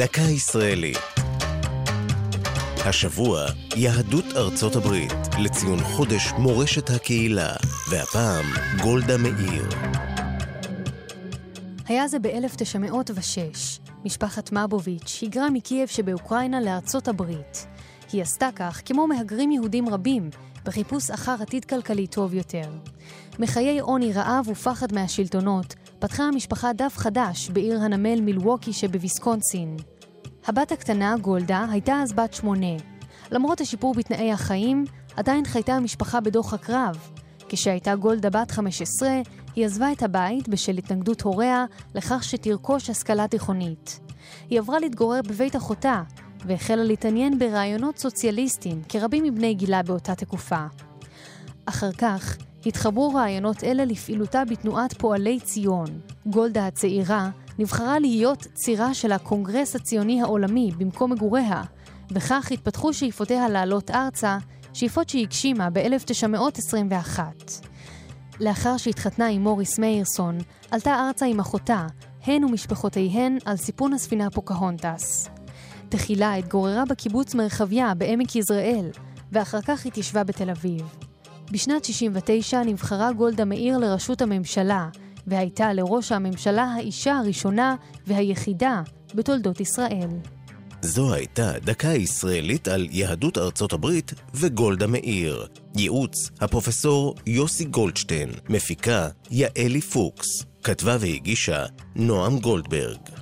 דקה ישראלית. השבוע, יהדות ארצות הברית, לציון חודש מורשת הקהילה, והפעם, גולדה מאיר. היה זה ב-1906. משפחת מבוביץ' היגרה מקייב שבאוקראינה לארצות הברית. היא עשתה כך כמו מהגרים יהודים רבים, בחיפוש אחר עתיד כלכלי טוב יותר. מחיי עוני, רעב ופחד מהשלטונות, פתחה המשפחה דף חדש בעיר הנמל מילווקי שבוויסקונסין. הבת הקטנה, גולדה, הייתה אז בת שמונה. למרות השיפור בתנאי החיים, עדיין חייתה המשפחה בדוח הקרב. כשהייתה גולדה בת 15, היא עזבה את הבית בשל התנגדות הוריה לכך שתרכוש השכלה תיכונית. היא עברה להתגורר בבית אחותה, והחלה להתעניין ברעיונות סוציאליסטיים, כרבים מבני גילה באותה תקופה. אחר כך, התחברו רעיונות אלה לפעילותה בתנועת פועלי ציון. גולדה הצעירה נבחרה להיות צירה של הקונגרס הציוני העולמי במקום מגוריה, וכך התפתחו שאיפותיה לעלות ארצה, שאיפות שהגשימה ב-1921. לאחר שהתחתנה עם מוריס מאירסון, עלתה ארצה עם אחותה, הן ומשפחותיהן על סיפון הספינה פוקהונטס. תחילה התגוררה בקיבוץ מרחביה בעמק יזרעאל, ואחר כך התיישבה בתל אביב. בשנת 69 נבחרה גולדה מאיר לראשות הממשלה, והייתה לראש הממשלה האישה הראשונה והיחידה בתולדות ישראל. זו הייתה דקה ישראלית על יהדות ארצות הברית וגולדה מאיר. ייעוץ הפרופסור יוסי גולדשטיין, מפיקה יעלי פוקס, כתבה והגישה נועם גולדברג.